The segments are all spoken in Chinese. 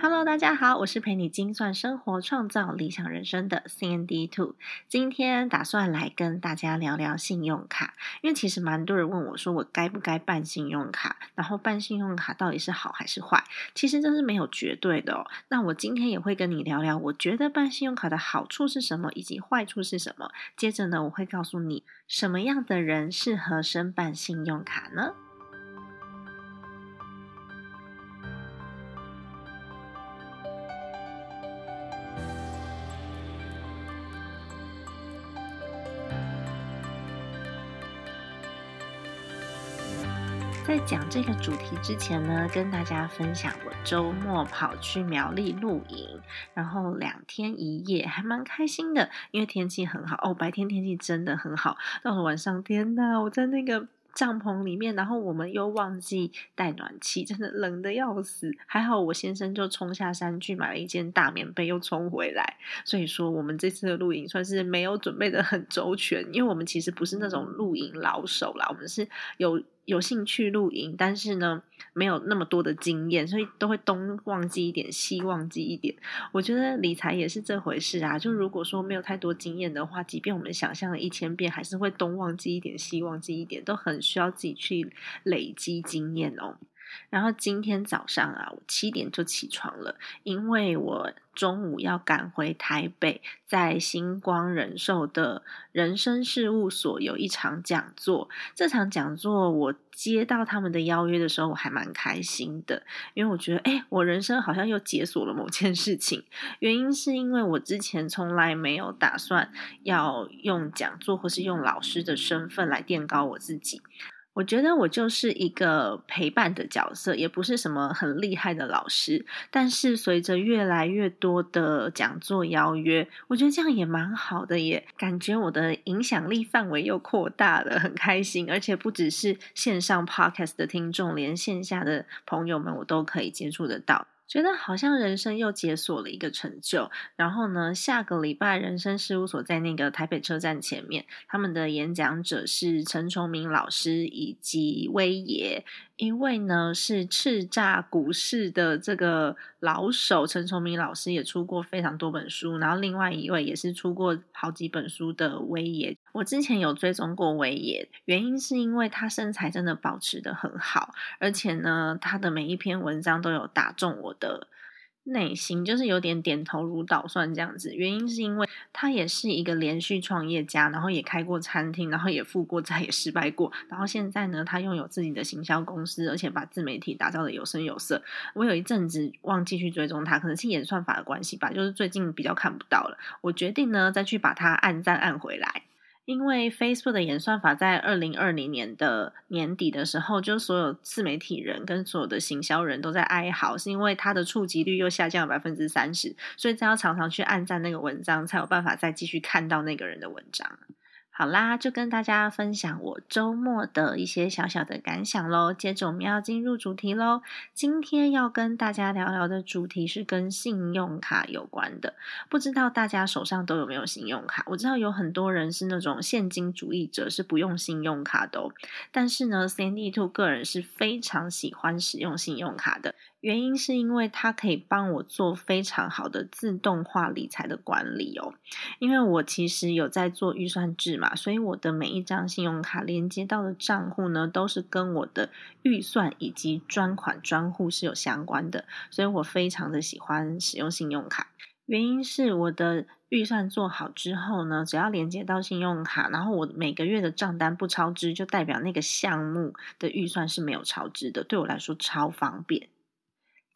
Hello，大家好，我是陪你精算生活、创造理想人生的 CND Two。今天打算来跟大家聊聊信用卡，因为其实蛮多人问我说，我该不该办信用卡？然后办信用卡到底是好还是坏？其实这是没有绝对的哦。那我今天也会跟你聊聊，我觉得办信用卡的好处是什么，以及坏处是什么。接着呢，我会告诉你什么样的人适合申办信用卡呢？在讲这个主题之前呢，跟大家分享我周末跑去苗栗露营，然后两天一夜还蛮开心的，因为天气很好哦，白天天气真的很好，到了晚上，天呐，我在那个。帐篷里面，然后我们又忘记带暖气，真的冷的要死。还好我先生就冲下山去买了一件大棉被，又冲回来。所以说，我们这次的露营算是没有准备的很周全，因为我们其实不是那种露营老手啦，我们是有。有兴趣露营，但是呢，没有那么多的经验，所以都会东忘记一点，西忘记一点。我觉得理财也是这回事啊。就如果说没有太多经验的话，即便我们想象了一千遍，还是会东忘记一点，西忘记一点，都很需要自己去累积经验哦。然后今天早上啊，我七点就起床了，因为我中午要赶回台北，在星光人寿的人生事务所有一场讲座。这场讲座我接到他们的邀约的时候，我还蛮开心的，因为我觉得，哎，我人生好像又解锁了某件事情。原因是因为我之前从来没有打算要用讲座或是用老师的身份来垫高我自己。我觉得我就是一个陪伴的角色，也不是什么很厉害的老师。但是随着越来越多的讲座邀约，我觉得这样也蛮好的，也感觉我的影响力范围又扩大了，很开心。而且不只是线上 podcast 的听众，连线下的朋友们，我都可以接触得到。觉得好像人生又解锁了一个成就，然后呢，下个礼拜人生事务所在那个台北车站前面，他们的演讲者是陈崇明老师以及威爷。一位呢是叱咤股市的这个老手陈崇明老师，也出过非常多本书。然后另外一位也是出过好几本书的威爷，我之前有追踪过威爷，原因是因为他身材真的保持的很好，而且呢，他的每一篇文章都有打中我的。内心就是有点点头如捣蒜这样子，原因是因为他也是一个连续创业家，然后也开过餐厅，然后也富过债，也失败过，然后现在呢，他拥有自己的行销公司，而且把自媒体打造的有声有色。我有一阵子忘记去追踪他，可能是演算法的关系吧，就是最近比较看不到了。我决定呢，再去把他按赞按回来。因为 Facebook 的演算法在二零二零年的年底的时候，就所有自媒体人跟所有的行销人都在哀嚎，是因为它的触及率又下降了百分之三十，所以才要常常去按赞那个文章，才有办法再继续看到那个人的文章。好啦，就跟大家分享我周末的一些小小的感想喽。接着我们要进入主题喽。今天要跟大家聊聊的主题是跟信用卡有关的。不知道大家手上都有没有信用卡？我知道有很多人是那种现金主义者，是不用信用卡的。但是呢，Sandy Two 个人是非常喜欢使用信用卡的。原因是因为它可以帮我做非常好的自动化理财的管理哦。因为我其实有在做预算制嘛，所以我的每一张信用卡连接到的账户呢，都是跟我的预算以及专款专户是有相关的。所以我非常的喜欢使用信用卡。原因是我的预算做好之后呢，只要连接到信用卡，然后我每个月的账单不超支，就代表那个项目的预算是没有超支的，对我来说超方便。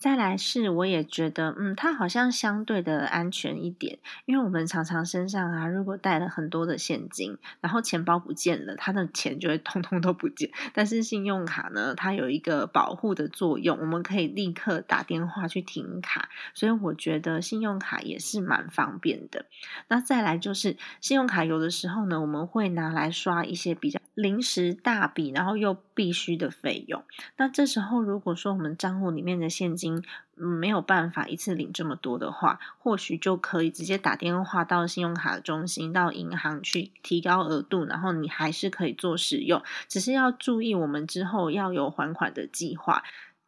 再来是，我也觉得，嗯，它好像相对的安全一点，因为我们常常身上啊，如果带了很多的现金，然后钱包不见了，它的钱就会通通都不见。但是信用卡呢，它有一个保护的作用，我们可以立刻打电话去停卡，所以我觉得信用卡也是蛮方便的。那再来就是信用卡有的时候呢，我们会拿来刷一些比较临时大笔，然后又必须的费用。那这时候如果说我们账户里面的现金，没有办法一次领这么多的话，或许就可以直接打电话到信用卡中心、到银行去提高额度，然后你还是可以做使用，只是要注意我们之后要有还款的计划。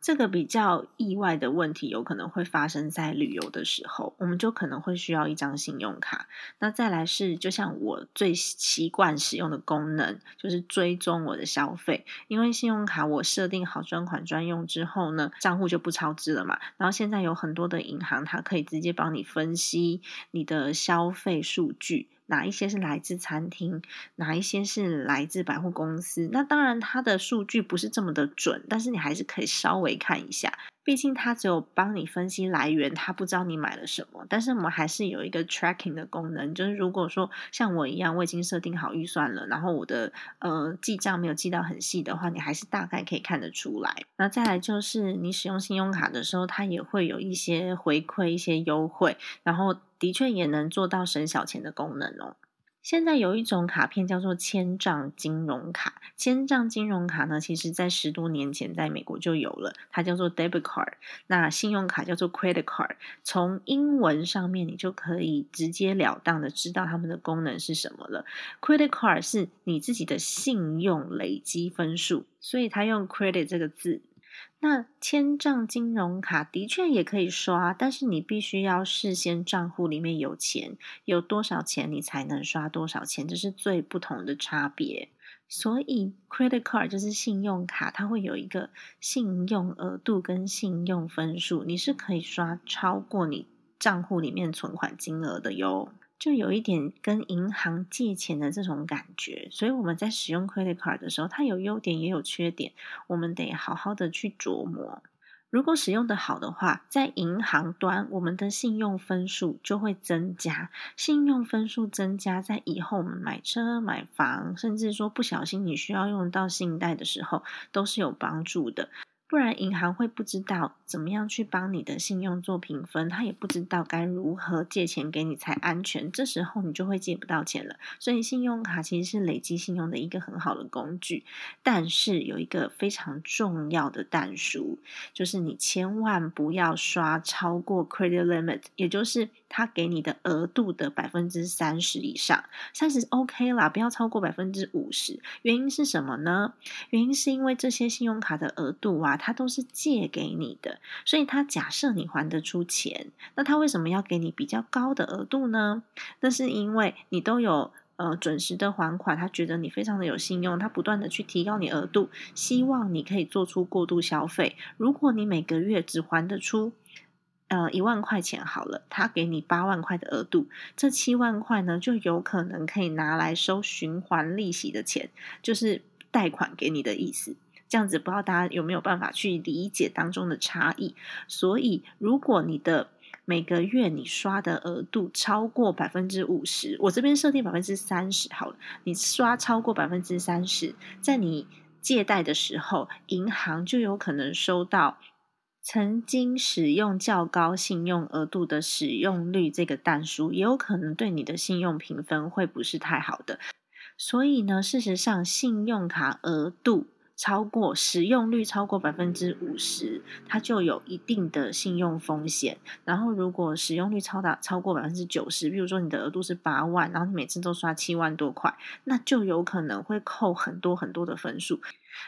这个比较意外的问题，有可能会发生在旅游的时候，我们就可能会需要一张信用卡。那再来是，就像我最习惯使用的功能，就是追踪我的消费。因为信用卡我设定好专款专用之后呢，账户就不超支了嘛。然后现在有很多的银行，它可以直接帮你分析你的消费数据。哪一些是来自餐厅，哪一些是来自百货公司？那当然，它的数据不是这么的准，但是你还是可以稍微看一下。毕竟它只有帮你分析来源，它不知道你买了什么。但是我们还是有一个 tracking 的功能，就是如果说像我一样，我已经设定好预算了，然后我的呃记账没有记到很细的话，你还是大概可以看得出来。那再来就是你使用信用卡的时候，它也会有一些回馈、一些优惠，然后的确也能做到省小钱的功能哦。现在有一种卡片叫做千账金融卡，千账金融卡呢，其实在十多年前在美国就有了，它叫做 debit card。那信用卡叫做 credit card。从英文上面，你就可以直截了当的知道它们的功能是什么了。credit card 是你自己的信用累积分数，所以它用 credit 这个字。那千账金融卡的确也可以刷，但是你必须要事先账户里面有钱，有多少钱你才能刷多少钱，这是最不同的差别。所以 credit card 就是信用卡，它会有一个信用额度跟信用分数，你是可以刷超过你账户里面存款金额的哟。就有一点跟银行借钱的这种感觉，所以我们在使用 credit card 的时候，它有优点也有缺点，我们得好好的去琢磨。如果使用的好的话，在银行端，我们的信用分数就会增加。信用分数增加，在以后我们买车、买房，甚至说不小心你需要用到信贷的时候，都是有帮助的。不然银行会不知道怎么样去帮你的信用做评分，他也不知道该如何借钱给你才安全，这时候你就会借不到钱了。所以信用卡其实是累积信用的一个很好的工具，但是有一个非常重要的但书，就是你千万不要刷超过 credit limit，也就是他给你的额度的百分之三十以上，三十 OK 啦，不要超过百分之五十。原因是什么呢？原因是因为这些信用卡的额度啊。他都是借给你的，所以他假设你还得出钱，那他为什么要给你比较高的额度呢？那是因为你都有呃准时的还款，他觉得你非常的有信用，他不断的去提高你额度，希望你可以做出过度消费。如果你每个月只还得出呃一万块钱好了，他给你八万块的额度，这七万块呢就有可能可以拿来收循环利息的钱，就是贷款给你的意思。这样子不知道大家有没有办法去理解当中的差异？所以，如果你的每个月你刷的额度超过百分之五十，我这边设定百分之三十好了。你刷超过百分之三十，在你借贷的时候，银行就有可能收到曾经使用较高信用额度的使用率这个弹书，也有可能对你的信用评分会不是太好的。所以呢，事实上，信用卡额度。超过使用率超过百分之五十，它就有一定的信用风险。然后，如果使用率超达超过百分之九十，比如说你的额度是八万，然后你每次都刷七万多块，那就有可能会扣很多很多的分数。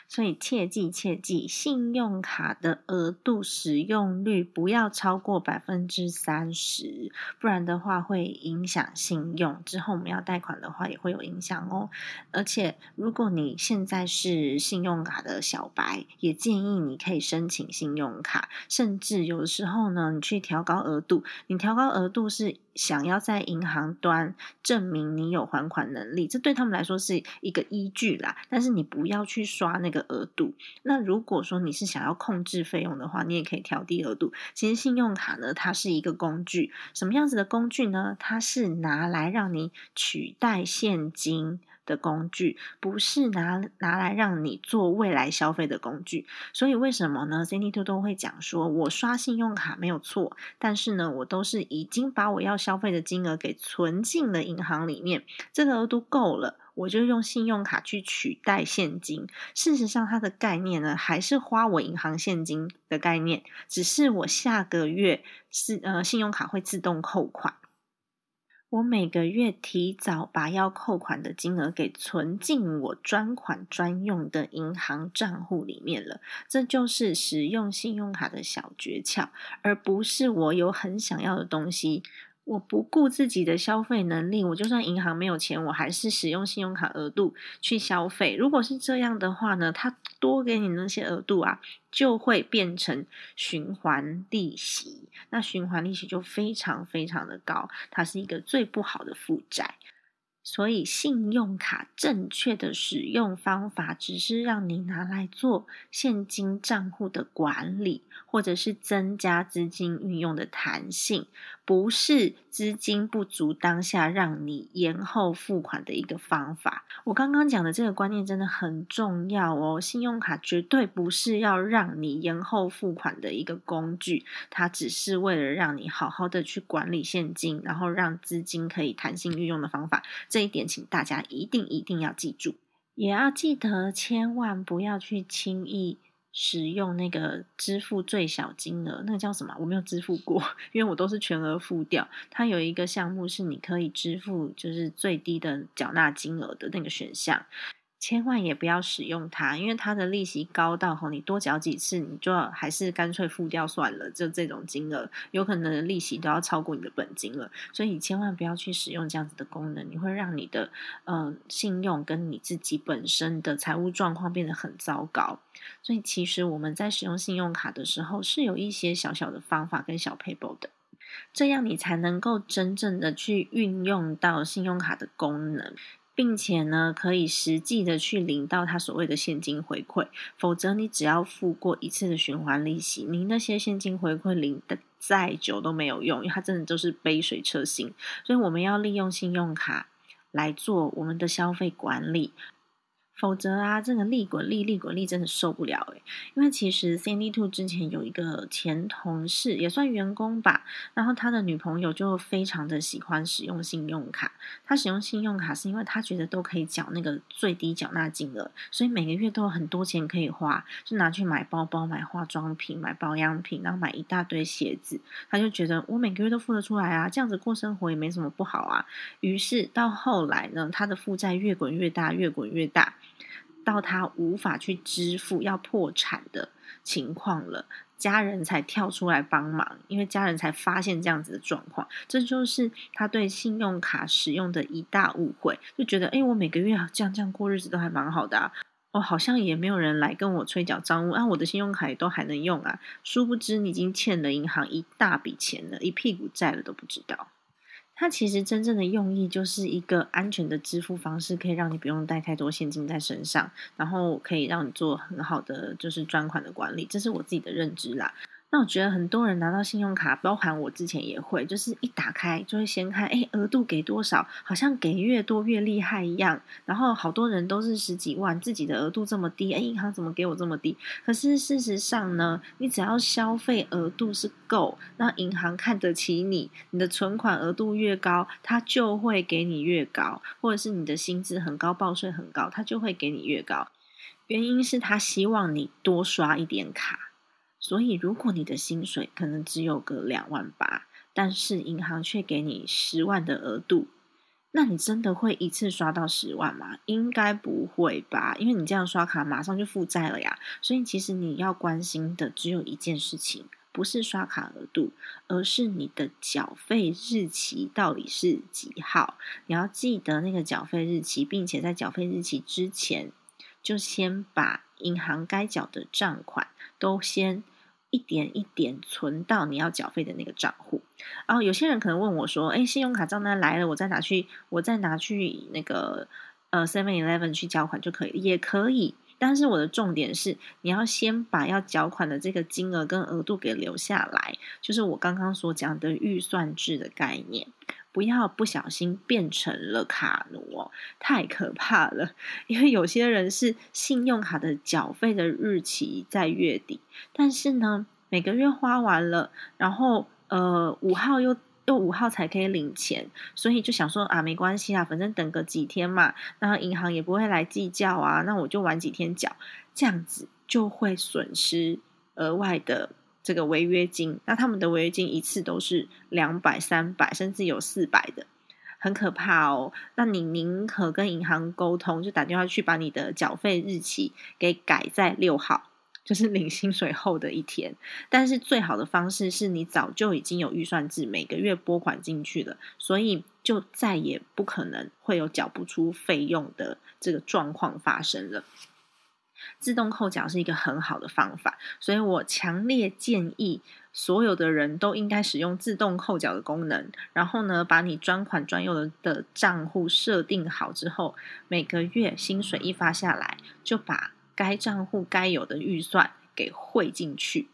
所以切记切记，信用卡的额度使用率不要超过百分之三十，不然的话会影响信用。之后我们要贷款的话也会有影响哦。而且如果你现在是信用卡的小白，也建议你可以申请信用卡，甚至有的时候呢，你去调高额度，你调高额度是。想要在银行端证明你有还款能力，这对他们来说是一个依据啦。但是你不要去刷那个额度。那如果说你是想要控制费用的话，你也可以调低额度。其实信用卡呢，它是一个工具，什么样子的工具呢？它是拿来让你取代现金。的工具不是拿拿来让你做未来消费的工具，所以为什么呢？Cindy Two 都会讲说，我刷信用卡没有错，但是呢，我都是已经把我要消费的金额给存进了银行里面，这个额度够了，我就用信用卡去取代现金。事实上，它的概念呢，还是花我银行现金的概念，只是我下个月是呃，信用卡会自动扣款。我每个月提早把要扣款的金额给存进我专款专用的银行账户里面了，这就是使用信用卡的小诀窍，而不是我有很想要的东西。我不顾自己的消费能力，我就算银行没有钱，我还是使用信用卡额度去消费。如果是这样的话呢，它多给你那些额度啊，就会变成循环利息。那循环利息就非常非常的高，它是一个最不好的负债。所以，信用卡正确的使用方法，只是让你拿来做现金账户的管理，或者是增加资金运用的弹性。不是资金不足当下让你延后付款的一个方法。我刚刚讲的这个观念真的很重要哦。信用卡绝对不是要让你延后付款的一个工具，它只是为了让你好好的去管理现金，然后让资金可以弹性运用的方法。这一点，请大家一定一定要记住，也要记得千万不要去轻易。使用那个支付最小金额，那个叫什么？我没有支付过，因为我都是全额付掉。它有一个项目是你可以支付，就是最低的缴纳金额的那个选项。千万也不要使用它，因为它的利息高到吼，你多缴几次，你就还是干脆付掉算了。就这种金额，有可能利息都要超过你的本金了。所以千万不要去使用这样子的功能，你会让你的嗯信用跟你自己本身的财务状况变得很糟糕。所以其实我们在使用信用卡的时候，是有一些小小的方法跟小 paper 的，这样你才能够真正的去运用到信用卡的功能。并且呢，可以实际的去领到他所谓的现金回馈，否则你只要付过一次的循环利息，你那些现金回馈领的再久都没有用，因为它真的就是杯水车薪。所以我们要利用信用卡来做我们的消费管理。否则啊，这个利滚利，利滚利真的受不了诶因为其实 Cindy Two 之前有一个前同事，也算员工吧，然后他的女朋友就非常的喜欢使用信用卡。他使用信用卡是因为他觉得都可以缴那个最低缴纳金额，所以每个月都有很多钱可以花，就拿去买包包、买化妆品、买保养品，然后买一大堆鞋子。他就觉得我每个月都付得出来啊，这样子过生活也没什么不好啊。于是到后来呢，他的负债越滚越大，越滚越大。到他无法去支付要破产的情况了，家人才跳出来帮忙，因为家人才发现这样子的状况，这就是他对信用卡使用的一大误会，就觉得哎，我每个月这样这样过日子都还蛮好的啊，哦，好像也没有人来跟我催缴账务啊，我的信用卡也都还能用啊，殊不知你已经欠了银行一大笔钱了，一屁股债了都不知道。它其实真正的用意就是一个安全的支付方式，可以让你不用带太多现金在身上，然后可以让你做很好的就是专款的管理，这是我自己的认知啦。那我觉得很多人拿到信用卡，包含我之前也会，就是一打开就会先看，哎，额度给多少，好像给越多越厉害一样。然后好多人都是十几万，自己的额度这么低，哎，银行怎么给我这么低？可是事实上呢，你只要消费额度是够，那银行看得起你，你的存款额度越高，它就会给你越高；或者是你的薪资很高，报税很高，它就会给你越高。原因是他希望你多刷一点卡。所以，如果你的薪水可能只有个两万八，但是银行却给你十万的额度，那你真的会一次刷到十万吗？应该不会吧，因为你这样刷卡马上就负债了呀。所以，其实你要关心的只有一件事情，不是刷卡额度，而是你的缴费日期到底是几号。你要记得那个缴费日期，并且在缴费日期之前，就先把银行该缴的账款都先。一点一点存到你要缴费的那个账户，然后有些人可能问我说：“哎，信用卡账单来了，我再拿去，我再拿去那个呃 Seven Eleven 去交款就可以，也可以。但是我的重点是，你要先把要缴款的这个金额跟额度给留下来，就是我刚刚所讲的预算制的概念。不要不小心变成了卡奴哦，太可怕了！因为有些人是信用卡的缴费的日期在月底，但是呢，每个月花完了，然后呃五号又又五号才可以领钱，所以就想说啊，没关系啊，反正等个几天嘛，那银行也不会来计较啊，那我就晚几天缴，这样子就会损失额外的。这个违约金，那他们的违约金一次都是两百、三百，甚至有四百的，很可怕哦。那你宁可跟银行沟通，就打电话去把你的缴费日期给改在六号，就是 领薪水后的一天。但是最好的方式是你早就已经有预算制，每个月拨款进去了，所以就再也不可能会有缴不出费用的这个状况发生了。自动扣缴是一个很好的方法，所以我强烈建议所有的人都应该使用自动扣缴的功能。然后呢，把你专款专用的账户设定好之后，每个月薪水一发下来，就把该账户该有的预算给汇进去。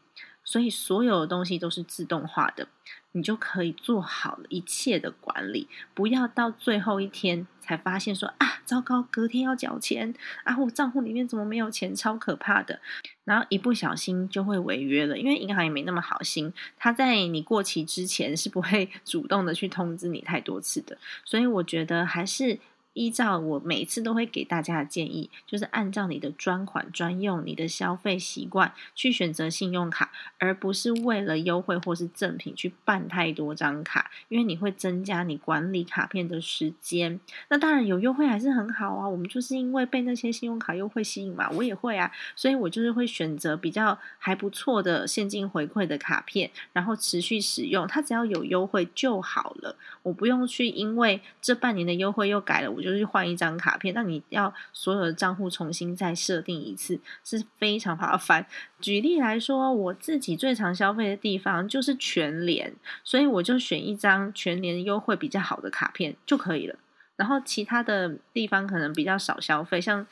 所以所有的东西都是自动化的。你就可以做好一切的管理，不要到最后一天才发现说啊，糟糕，隔天要缴钱啊，我账户里面怎么没有钱，超可怕的。然后一不小心就会违约了，因为银行也没那么好心，他在你过期之前是不会 主动的去通知你太多次的。所以我觉得还是。依照我每次都会给大家的建议，就是按照你的专款专用、你的消费习惯去选择信用卡，而不是为了优惠或是赠品去办太多张卡，因为你会增加你管理卡片的时间。那当然有优惠还是很好啊，我们就是因为被那些信用卡优惠吸引嘛，我也会啊，所以我就是会选择比较还不错的现金回馈的卡片，然后持续使用，它只要有优惠就好了，我不用去因为这半年的优惠又改了我。就是换一张卡片，那你要所有的账户重新再设定一次，是非常麻烦。举例来说，我自己最常消费的地方就是全联，所以我就选一张全联优惠比较好的卡片就可以了。然后其他的地方可能比较少消费，像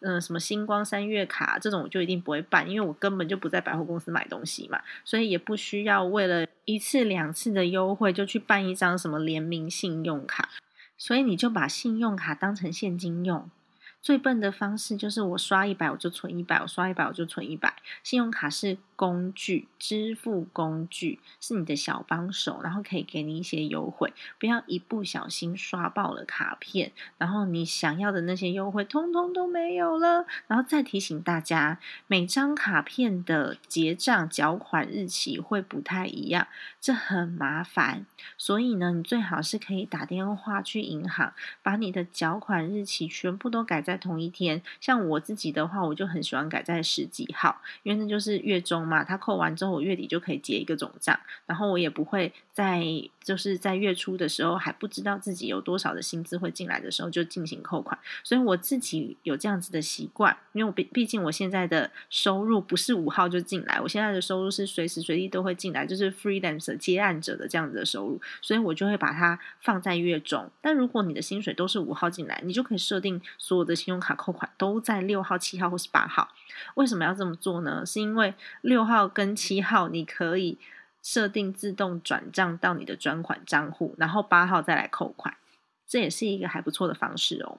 嗯什么星光三月卡这种，我就一定不会办，因为我根本就不在百货公司买东西嘛，所以也不需要为了一次两次的优惠就去办一张什么联名信用卡。所以你就把信用卡当成现金用。最笨的方式就是我刷一百我就存一百，我刷一百我就存一百。信用卡是工具，支付工具是你的小帮手，然后可以给你一些优惠。不要一不小心刷爆了卡片，然后你想要的那些优惠通通都没有了。然后再提醒大家，每张卡片的结账缴款日期会不太一样，这很麻烦。所以呢，你最好是可以打电话去银行，把你的缴款日期全部都改。在同一天，像我自己的话，我就很喜欢改在十几号，因为那就是月中嘛，它扣完之后，我月底就可以结一个总账，然后我也不会在就是在月初的时候还不知道自己有多少的薪资会进来的时候就进行扣款，所以我自己有这样子的习惯，因为我毕毕竟我现在的收入不是五号就进来，我现在的收入是随时随地都会进来，就是 freelancer 接案者的这样子的收入，所以我就会把它放在月中。但如果你的薪水都是五号进来，你就可以设定所有的。信用卡扣款都在六号、七号或是八号，为什么要这么做呢？是因为六号跟七号你可以设定自动转账到你的专款账户，然后八号再来扣款，这也是一个还不错的方式哦。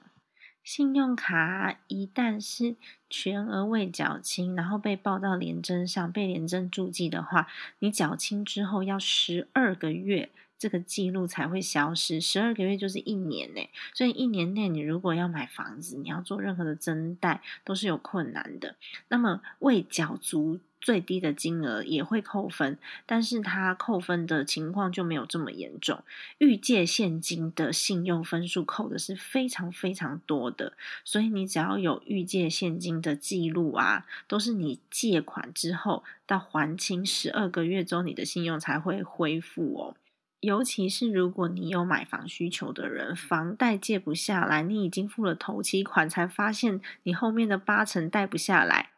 信用卡一旦是全额未缴清，然后被报到廉政上被廉政注记的话，你缴清之后要十二个月。这个记录才会消失，十二个月就是一年呢。所以一年内，你如果要买房子，你要做任何的增贷，都是有困难的。那么未缴足最低的金额也会扣分，但是它扣分的情况就没有这么严重。预借现金的信用分数扣的是非常非常多的，所以你只要有预借现金的记录啊，都是你借款之后到还清十二个月之后，你的信用才会恢复哦。尤其是如果你有买房需求的人，房贷借不下来，你已经付了头期款，才发现你后面的八成贷不下来。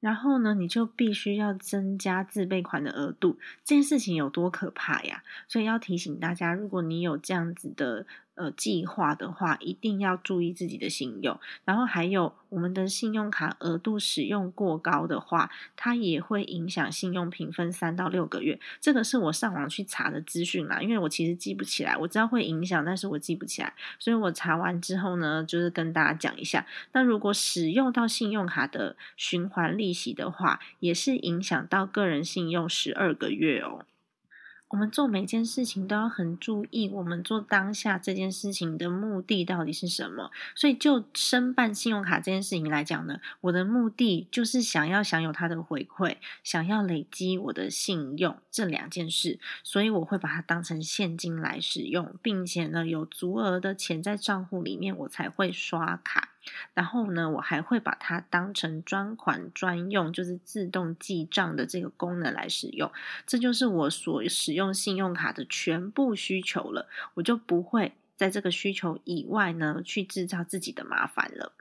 然后呢，你就必须要增加自备款的额度，这件事情有多可怕呀？所以要提醒大家，如果你有这样子的呃计划的话，一定要注意自己的信用。然后还有我们的信用卡额度使用过高的话，它也会影响信用评分三到六个月。这个是我上网去查的资讯啦，因为我其实记不起来，我知道会影响，但是我记不起来，所以我查完之后呢，就是跟大家讲一下。那如果使用到信用卡的循环利息的话，也是影响到个人信用十二个月哦。我们做每件事情都要很注意，我们做当下这件事情的目的到底是什么。所以，就申办信用卡这件事情来讲呢，我的目的就是想要享有它的回馈，想要累积我的信用这两件事。所以，我会把它当成现金来使用，并且呢，有足额的钱在账户里面，我才会刷卡。然后呢，我还会把它当成专款专用，就是自动记账的这个功能来使用。这就是我所使用信用卡的全部需求了，我就不会在这个需求以外呢去制造自己的麻烦了。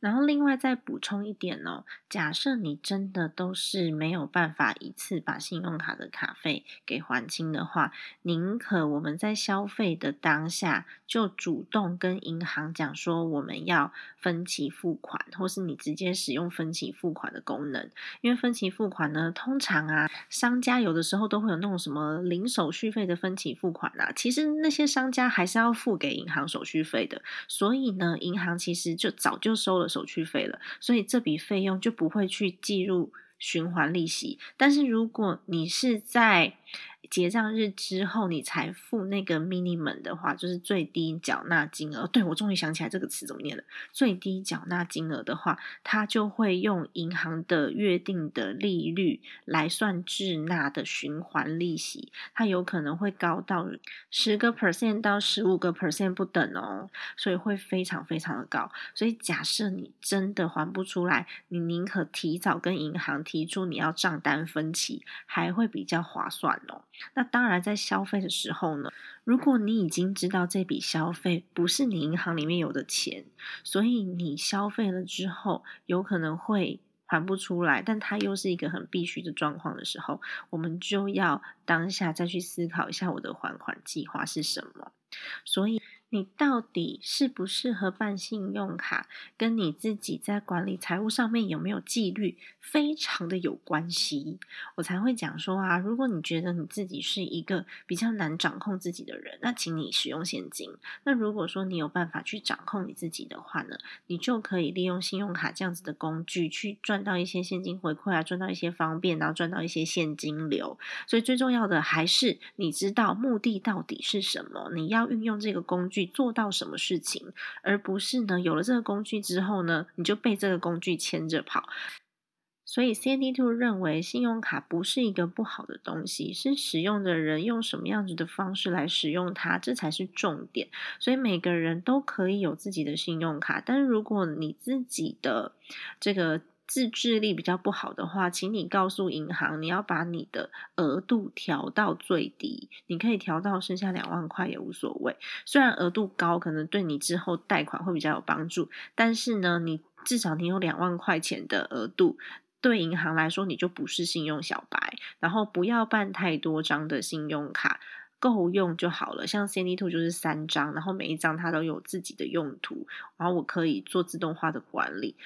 然后另外再补充一点哦，假设你真的都是没有办法一次把信用卡的卡费给还清的话，宁可我们在消费的当下就主动跟银行讲说我们要分期付款，或是你直接使用分期付款的功能。因为分期付款呢，通常啊，商家有的时候都会有那种什么零手续费的分期付款啊，其实那些商家还是要付给银行手续费的，所以呢，银行其实就早就收了。手续费了，所以这笔费用就不会去计入循环利息。但是如果你是在结账日之后，你才付那个 minimum 的话，就是最低缴纳金额。对我终于想起来这个词怎么念了。最低缴纳金额的话，它就会用银行的约定的利率来算滞纳的循环利息，它有可能会高到十个 percent 到十五个 percent 不等哦，所以会非常非常的高。所以假设你真的还不出来，你宁可提早跟银行提出你要账单分期，还会比较划算那当然，在消费的时候呢，如果你已经知道这笔消费不是你银行里面有的钱，所以你消费了之后有可能会还不出来，但它又是一个很必须的状况的时候，我们就要当下再去思考一下我的还款计划是什么。所以。你到底适不适合办信用卡，跟你自己在管理财务上面有没有纪律，非常的有关系。我才会讲说啊，如果你觉得你自己是一个比较难掌控自己的人，那请你使用现金。那如果说你有办法去掌控你自己的话呢，你就可以利用信用卡这样子的工具，去赚到一些现金回馈啊，赚到一些方便，然后赚到一些现金流。所以最重要的还是你知道目的到底是什么，你要运用这个工具。去做到什么事情，而不是呢？有了这个工具之后呢，你就被这个工具牵着跑。所以，CND Two 认为信用卡不是一个不好的东西，是使用的人用什么样子的方式来使用它，这才是重点。所以每个人都可以有自己的信用卡，但是如果你自己的这个。自制力比较不好的话，请你告诉银行，你要把你的额度调到最低，你可以调到剩下两万块也无所谓。虽然额度高，可能对你之后贷款会比较有帮助，但是呢，你至少你有两万块钱的额度，对银行来说你就不是信用小白。然后不要办太多张的信用卡，够用就好了。像 c d Two 就是三张，然后每一张它都有自己的用途，然后我可以做自动化的管理。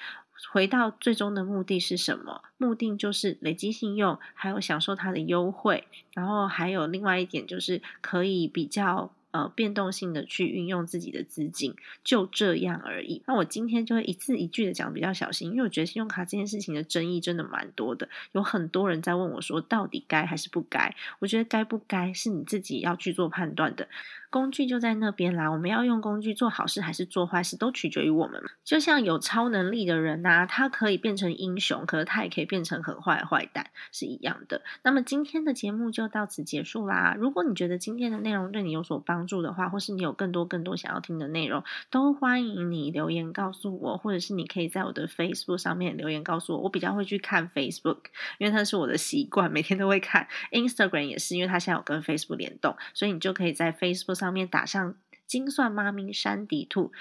回到最终的目的是什么？目的就是累积信用，还有享受它的优惠，然后还有另外一点就是可以比较。呃，变动性的去运用自己的资金，就这样而已。那我今天就会一字一句的讲，比较小心，因为我觉得信用卡这件事情的争议真的蛮多的，有很多人在问我说，到底该还是不该？我觉得该不该是你自己要去做判断的。工具就在那边啦，我们要用工具做好事还是做坏事，都取决于我们。就像有超能力的人呐，他可以变成英雄，可是他也可以变成很坏坏蛋，是一样的。那么今天的节目就到此结束啦。如果你觉得今天的内容对你有所帮，助的话，或是你有更多更多想要听的内容，都欢迎你留言告诉我，或者是你可以在我的 Facebook 上面留言告诉我。我比较会去看 Facebook，因为它是我的习惯，每天都会看。Instagram 也是，因为它现在有跟 Facebook 联动，所以你就可以在 Facebook 上上面打上“精算妈咪山迪兔”，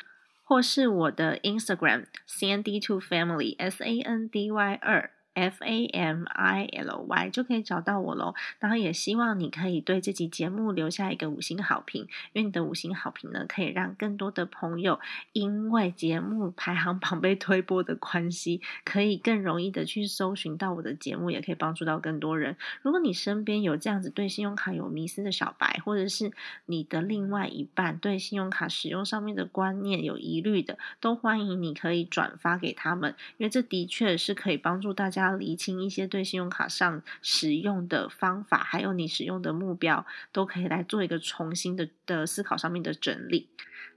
或是我的 Instagram Sandy Two Family S A N D Y 二。F A M I L Y 就可以找到我喽。然后也希望你可以对这集节目留下一个五星好评，因为你的五星好评呢，可以让更多的朋友因为节目排行榜被推播的关系，可以更容易的去搜寻到我的节目，也可以帮助到更多人。如果你身边有这样子对信用卡有迷思的小白，或者是你的另外一半对信用卡使用上面的观念有疑虑的，都欢迎你可以转发给他们，因为这的确是可以帮助大家。要厘清一些对信用卡上使用的方法，还有你使用的目标，都可以来做一个重新的的思考上面的整理。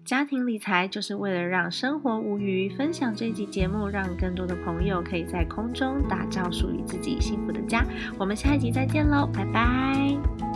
家庭理财就是为了让生活无余，分享这一集节目，让更多的朋友可以在空中打造属于自己幸福的家。我们下一集再见喽，拜拜。